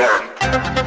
One.